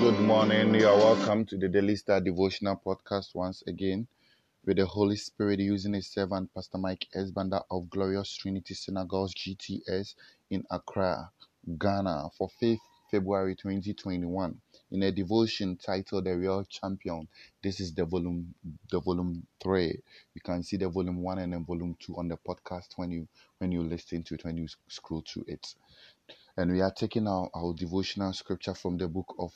Good morning. You are welcome to the Daily Star Devotional Podcast once again with the Holy Spirit using His servant, Pastor Mike S. Of Glorious Trinity Synagogues GTS in Accra, Ghana for 5th February 2021 in a devotion titled The Real Champion. This is the volume the volume 3. You can see the volume 1 and then volume 2 on the podcast when you when you listen to it when you scroll through it. And we are taking our, our devotional scripture from the book of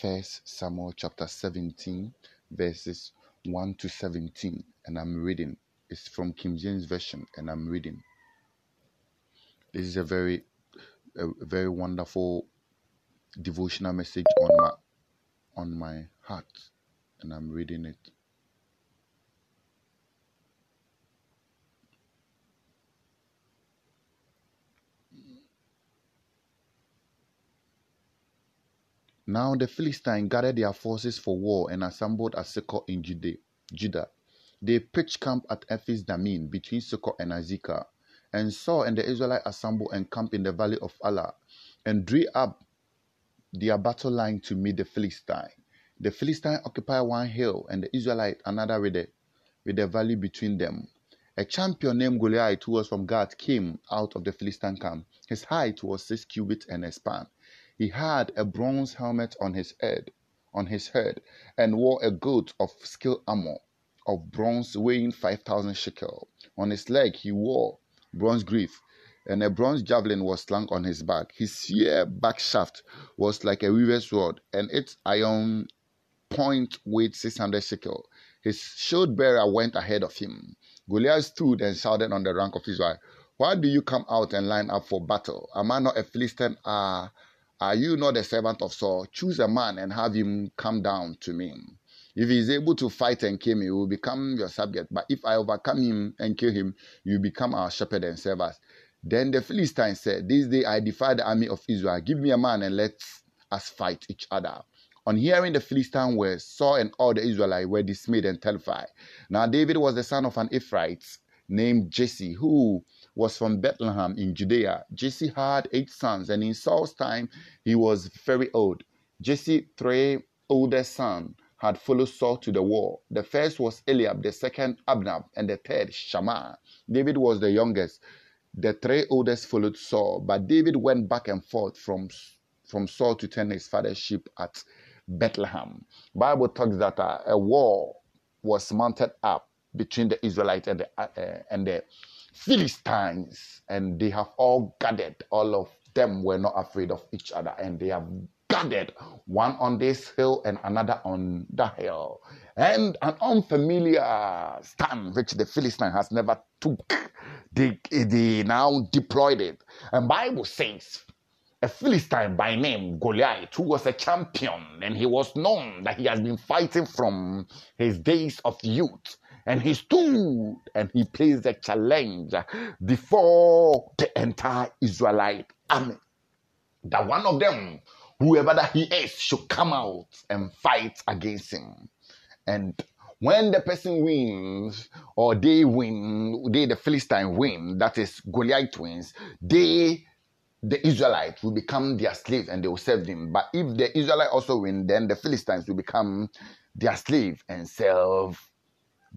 First Samuel chapter 17 verses 1 to 17 and I'm reading. It's from King James Version and I'm reading. This is a very a very wonderful devotional message on my on my heart and I'm reading it. Now the Philistines gathered their forces for war and assembled at Succoth in Judah. They pitched camp at Ephes Dammim between Succoth and Azekah. And Saul and the Israelites assembled and camped in the valley of Elah and drew up their battle line to meet the Philistine. The Philistine occupied one hill and the Israelite another with the, with the valley between them. A champion named Goliath, who was from Gath, came out of the Philistine camp. His height was six cubits and a span. He had a bronze helmet on his head, on his head, and wore a coat of scale armor of bronze weighing five thousand shekel. On his leg he wore bronze greaves and a bronze javelin was slung on his back. His spear back shaft was like a weaver's rod, and its iron point weighed 600 shekel. His shield bearer went ahead of him. Goliath stood and shouted on the rank of Israel, Why do you come out and line up for battle? Am I not a Philistine? Ah, are you not a servant of Saul? Choose a man and have him come down to me. If he is able to fight and kill me, he will become your subject. But if I overcome him and kill him, you become our shepherd and serve us. Then the Philistines said, This day I defy the army of Israel. Give me a man and let us fight each other. On hearing the Philistine words, Saul and all the Israelites were dismayed and terrified. Now David was the son of an Ephraite named Jesse, who was from Bethlehem in Judea. Jesse had eight sons, and in Saul's time he was very old. Jesse's three oldest sons had followed Saul to the war. The first was Eliab, the second Abner, and the third Shammah. David was the youngest. The three oldest followed Saul, but David went back and forth from, from Saul to tend his father's sheep at Bethlehem. Bible talks that uh, a war was mounted up between the Israelites and the, uh, and the Philistines, and they have all gathered. All of them were not afraid of each other, and they have gathered one on this hill and another on that hill. And an unfamiliar stand which the philistine has never took they, they now deployed it. And bible says a philistine by name goliath who was a champion and he was known that he has been fighting from his days of youth and he stood and he placed a challenge before the entire israelite army that one of them whoever that he is should come out and fight against him. And when the person wins, or they win, they the Philistine win, that is Goliath wins, they the Israelites will become their slaves and they will serve them. But if the Israelites also win, then the Philistines will become their slave and serve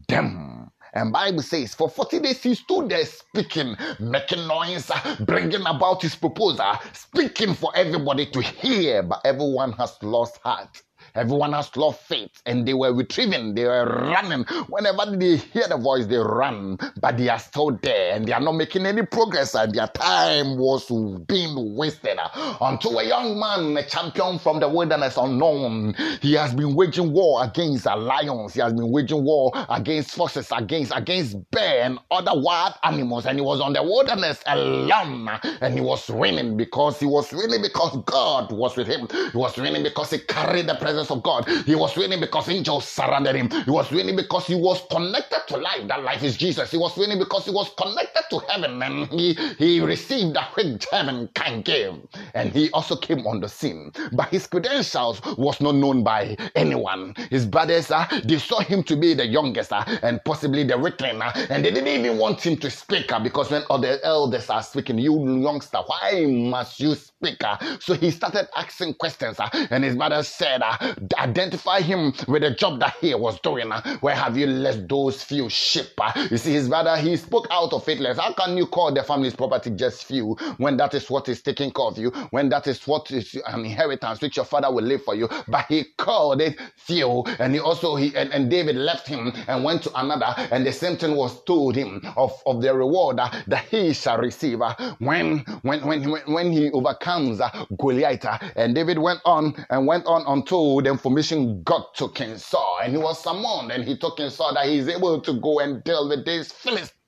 them. And Bible says, for 40 days he stood there speaking, making noise, bringing about his proposal, speaking for everybody to hear, but everyone has lost heart. Everyone has lost faith and they were retrieving, they were running. Whenever they hear the voice, they run, but they are still there and they are not making any progress and their time was being wasted. Until a young man, a champion from the wilderness unknown, he has been waging war against lions, he has been waging war against foxes, against against bear and other wild animals, and he was on the wilderness alone and he was winning because he was winning because God was with him. He was winning because he carried the presence presence of God. He was winning because angels surrounded him. He was winning because he was connected to life. That life is Jesus. He was winning because he was connected to heaven and he, he received that which heaven can give. And he also came on the scene. But his credentials was not known by anyone. His brothers, uh, they saw him to be the youngest uh, and possibly the weakling. Uh, and they didn't even want him to speak uh, because when other elders are speaking, you youngster, why must you speak? Uh? So he started asking questions. Uh, and his mother said, uh, identify him with the job that he was doing. Where have you left those few sheep? You see, his brother, he spoke out of faithless. How can you call the family's property just few when that is what is taking care of you, when that is what is an inheritance which your father will leave for you? But he called it few. And he also, he and, and David left him and went to another. And the same thing was told him of, of the reward that he shall receive when, when, when, when he overcomes Goliath. And David went on and went on until the information got to King Saul. And he was summoned and he told King Saul that he's able to go and deal with this Philistine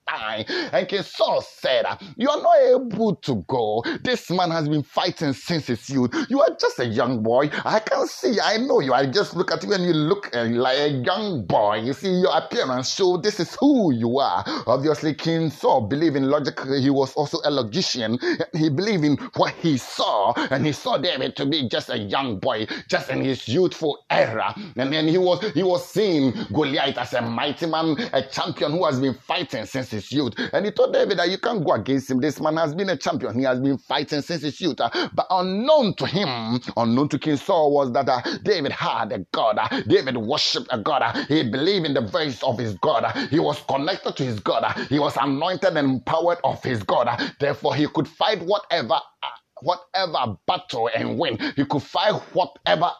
And King Saul said, You are not able to go. This man has been fighting since his youth. You are just a young boy. I can see, I know you. I just look at you and you look uh, like a young boy. You see, your appearance show this is who you are. Obviously, King Saul believed in logic. He was also a logician. He believed in what he saw, and he saw David to be just a young boy, just in his youthful era. And then he was he was seeing Goliath as a mighty man, a champion who has been fighting since his youth. And he told David that you can't go against him. This man has been a champion. He has been fighting since his youth. But unknown to him, unknown to King Saul, was that uh, David had a God. Uh, David worshipped a God. Uh, he believed in the voice of his God. He was connected to his God. He was anointed and empowered of his God. Therefore, he could fight whatever whatever battle and win. He could fight whatever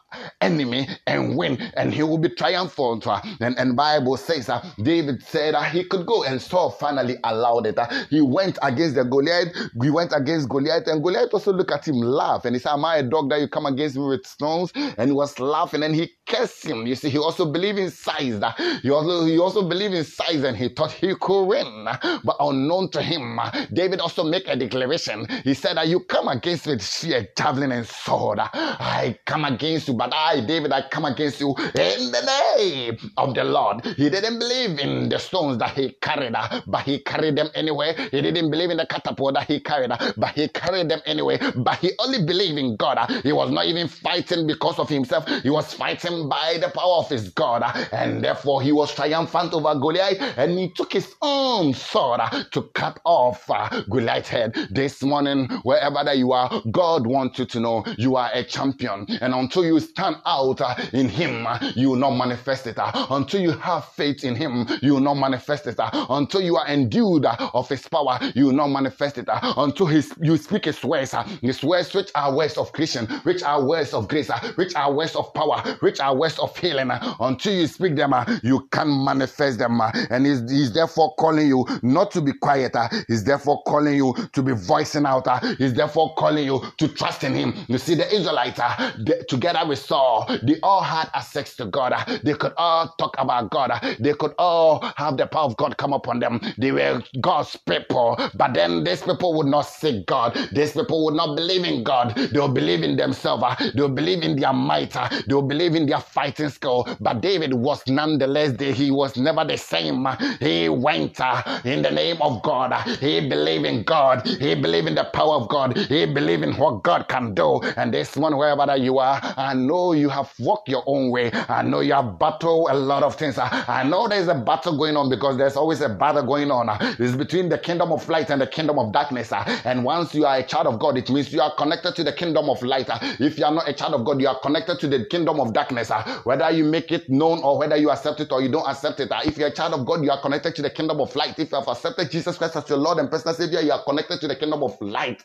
enemy and win, and he will be triumphant. And, and Bible says uh, David said uh, he could go, and Saul finally allowed it. Uh, he went against the Goliath. He went against Goliath, and Goliath also looked at him, laugh, and he said, "Am I a dog that you come against me with stones?" And he was laughing, and he cursed him. You see, he also believed in size. That he also he also believed in size, and he thought he could win. But unknown to him, David also make a declaration. He said that you come against with spear, javelin, and sword. I come against you, but I, David, I come against you in the name of the Lord. He didn't believe in the stones that he carried, but he carried them anyway. He didn't believe in the catapult that he carried, but he carried them anyway. But he only believed in God. He was not even fighting because of himself. He was fighting by the power of his God. And therefore he was triumphant over Goliath and he took his own sword to cut off uh, Goliath's head. This morning, wherever that you are, are, God wants you to know you are a champion. And until you stand out uh, in Him, uh, you will not manifest it. Uh, until you have faith in Him, you will not manifest it. Uh. Until you are endued uh, of His power, you will not manifest it. Uh. Until his, you speak His words, His words which are words of creation, which are words of grace, which are words of power, which are words of healing. Until you speak them, you can manifest them. And he's, he's therefore calling you not to be quiet. He's therefore calling you to be voicing out. He's therefore calling you to trust in Him. You see, the Israelites, uh, they, together with Saul, they all had access to God. Uh, they could all talk about God. Uh, they could all have the power of God come upon them. They were God's people. But then these people would not seek God. These people would not believe in God. They will believe in themselves. Uh, they will believe in their might. Uh, they will believe in their fighting skill. But David was nonetheless, he was never the same. He went uh, in the name of God. He believed in God. He believed in the power of God. He believe in what God can do. And this one, wherever that you are, I know you have walked your own way. I know you have battled a lot of things. I know there's a battle going on because there's always a battle going on. It's between the kingdom of light and the kingdom of darkness. And once you are a child of God, it means you are connected to the kingdom of light. If you are not a child of God, you are connected to the kingdom of darkness. Whether you make it known or whether you accept it or you don't accept it. If you're a child of God, you are connected to the kingdom of light. If you have accepted Jesus Christ as your Lord and personal Savior, you are connected to the kingdom of light.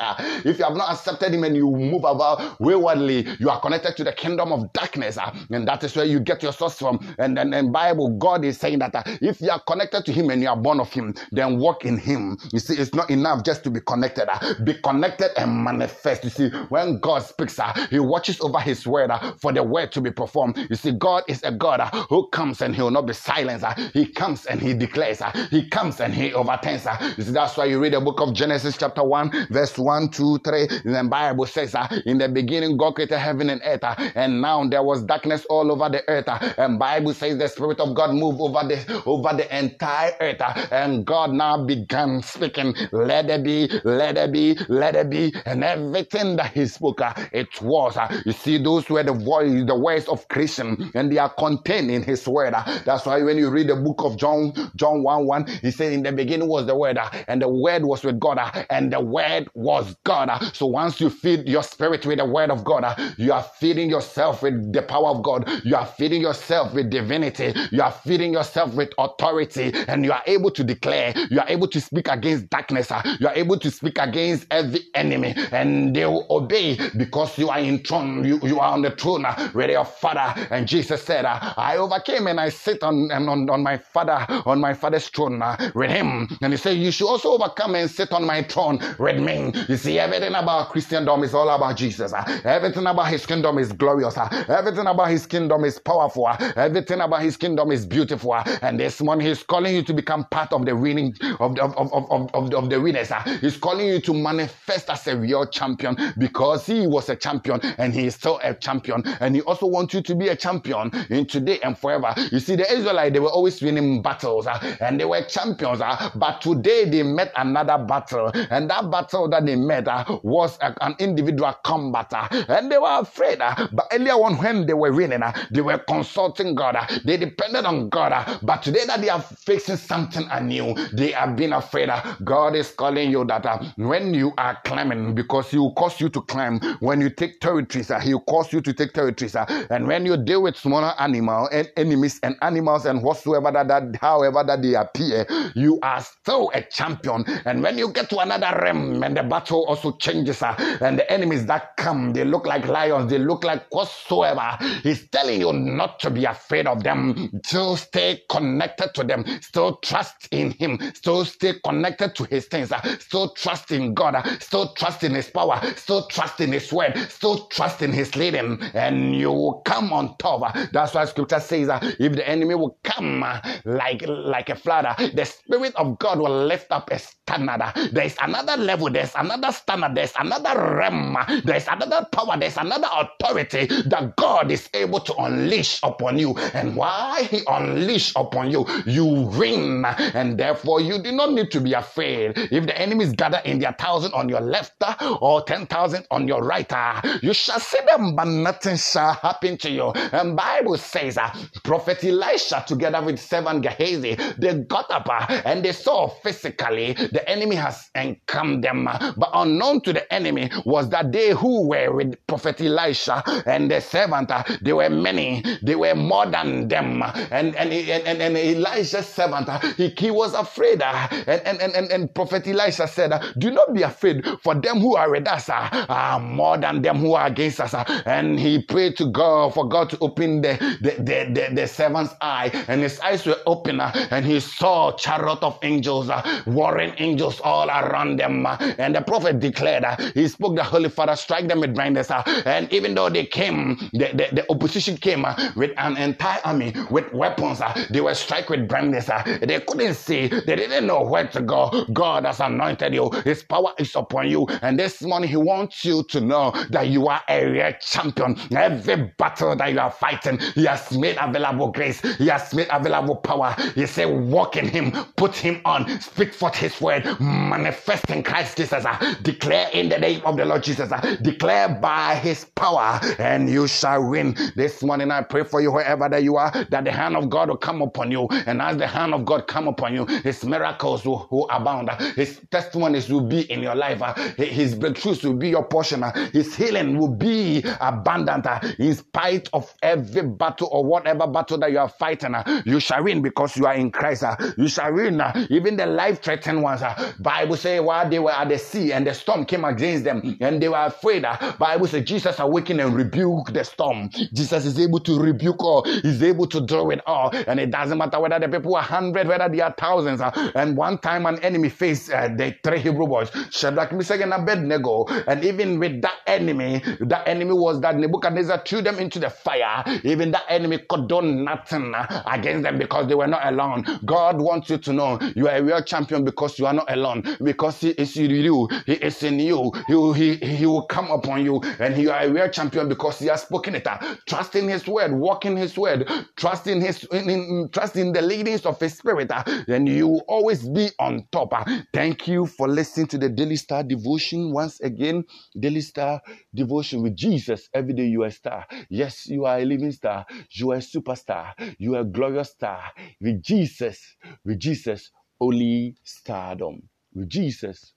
If you have not accepted him and you move about waywardly, you are connected to the kingdom of darkness. Uh, and that is where you get your source from. And then in Bible, God is saying that uh, if you are connected to him and you are born of him, then walk in him. You see, it's not enough just to be connected. Uh, be connected and manifest. You see, when God speaks, uh, he watches over his word uh, for the word to be performed. You see, God is a God uh, who comes and he will not be silenced. he comes and he declares. he comes and he overturns. you see, that's why you read the book of Genesis chapter 1, verse 1, 2, 3, say, the Bible says, uh, in the beginning, God created heaven and earth, uh, and now there was darkness all over the earth. Uh, and Bible says the Spirit of God moved over the over the entire earth, uh, and God now began speaking, "Let it be, let it be, let it be," and everything that He spoke, uh, it was. Uh, you see, those were the voice, the words of creation, and they are contained in His word. That's why when you read the book of John, John one one, He said, "In the beginning was the word, and the word was with God, and the word was God." So once you feed your spirit with the word of God, uh, you are feeding yourself with the power of God. You are feeding yourself with divinity. You are feeding yourself with authority, and you are able to declare. You are able to speak against darkness. Uh, you are able to speak against every enemy, and they will obey because you are in throne. You, you are on the throne uh, with your Father. And Jesus said, "I overcame, and I sit on on, on my Father on my Father's throne with Him." And He said, "You should also overcome and sit on my throne with me." You see, everything about Christendom is all about Jesus. Everything about His kingdom is glorious. Everything about His kingdom is powerful. Everything about His kingdom is beautiful. And this morning, He's calling you to become part of the winning of the, of, of, of, of, of the winners. He's calling you to manifest as a real champion because He was a champion and He is still a champion. And He also wants you to be a champion in today and forever. You see, the Israelites they were always winning battles uh, and they were champions. Uh, but today they met another battle, and that battle that they met uh, was a, an individual combat, uh, and they were afraid. Uh, but earlier on, when they were winning, uh, they were consulting God. Uh, they depended on God. But today that they are facing something anew, they are being afraid. God is calling you that when you are climbing, because He will cause you to climb. When you take territories, He will cause you to take territories. And when you deal with smaller animal and enemies and animals and whatsoever that, that however that they appear, you are still a champion. And when you get to another realm and the battle also changes, uh, and the enemies that come, they look like lions, they look like whatsoever. He's telling you not to be afraid of them. Still stay connected to them. Still trust in Him. Still stay connected to His things. Uh, still trust in God. Uh, still trust in His power. Still trust in His word. Still trust in His leading. And you will come on top. That's why Scripture says uh, if the enemy will come like like a flood, the Spirit of God will lift up a standard. There is another level. There's another standard. There's another realm. There's another power. There's another authority that God is able to unleash upon you. And why He unleash upon you, you win. And therefore, you do not need to be afraid. If the enemies gather in their thousand on your left uh, or ten thousand on your right, uh, you shall see them, but nothing shall happen to you. And Bible says, uh, Prophet Elisha together with seven Gehazi, they got up and they saw physically the enemy has encamped them. But unknown to the enemy was that they who were with Prophet Elisha and the servant, uh, they were many, they were more than them. And and and, and, Elisha's servant, uh, he, he was afraid. uh, And, and, and, and, Prophet Elisha said, Do not be afraid, for them who are with us are more than them who are against us. uh." And he prayed to God for God to open the, the, the, the, the servant's eye, and his eyes were open, and he saw chariot of angels, warring angels all around them. And the prophet declared, he spoke the Holy Father, strike them with blindness. uh, And even though they came, the, the, the opposition came uh, with an entire army with weapons, uh, they were struck with blindness. They couldn't see, they didn't know where to go. God has anointed you, his power is upon you. And this morning, he wants you to know that you are a real champion. Every battle that you are fighting, he has made available grace, he has made available power. He said, Walk in him, put him on, speak forth his word, manifest in Christ Jesus, declare in the name of the Lord Jesus, declare by his power, and you shall win. This morning, I pray for you, wherever that you are, that the hand of God will come upon you. And as the hand of God come upon you, his miracles will, will abound, his testimonies will be in your life, his breakthroughs will be your portion, his healing will be abundant in spite of every battle or whatever battle that you are fighting. You shall win because you are in Christ. You shall win even the life-threatening ones. Bible say while they were at the sea and the storm came against them and they were afraid. uh, Bible say Jesus awakened and rebuked the storm. Jesus is able to rebuke all. He's able to deal with all. And it doesn't matter whether the people are hundred, whether they are thousands. uh, And one time an enemy faced uh, the three Hebrew boys, Shadrach, Meshach, and Abednego. And even with that enemy, that enemy was that Nebuchadnezzar threw them into the fire. Even that enemy could do nothing uh, against them because they were not alone. God wants you to know you are a real champion because you are not alone. Because He is in you. He is in you. You. He will, he, will come upon you and you are a real champion because he has spoken it. Trust in his word, walk in his word, trust in his in, in, trust in the leadings of his spirit, uh, and you will always be on top. Uh. Thank you for listening to the Daily Star devotion once again. Daily Star devotion with Jesus. Every day you are a star. Yes, you are a living star. You are a superstar. You are a glorious star. With Jesus, with Jesus, only stardom. With Jesus,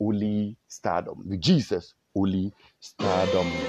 only stardom. Jesus, only stardom.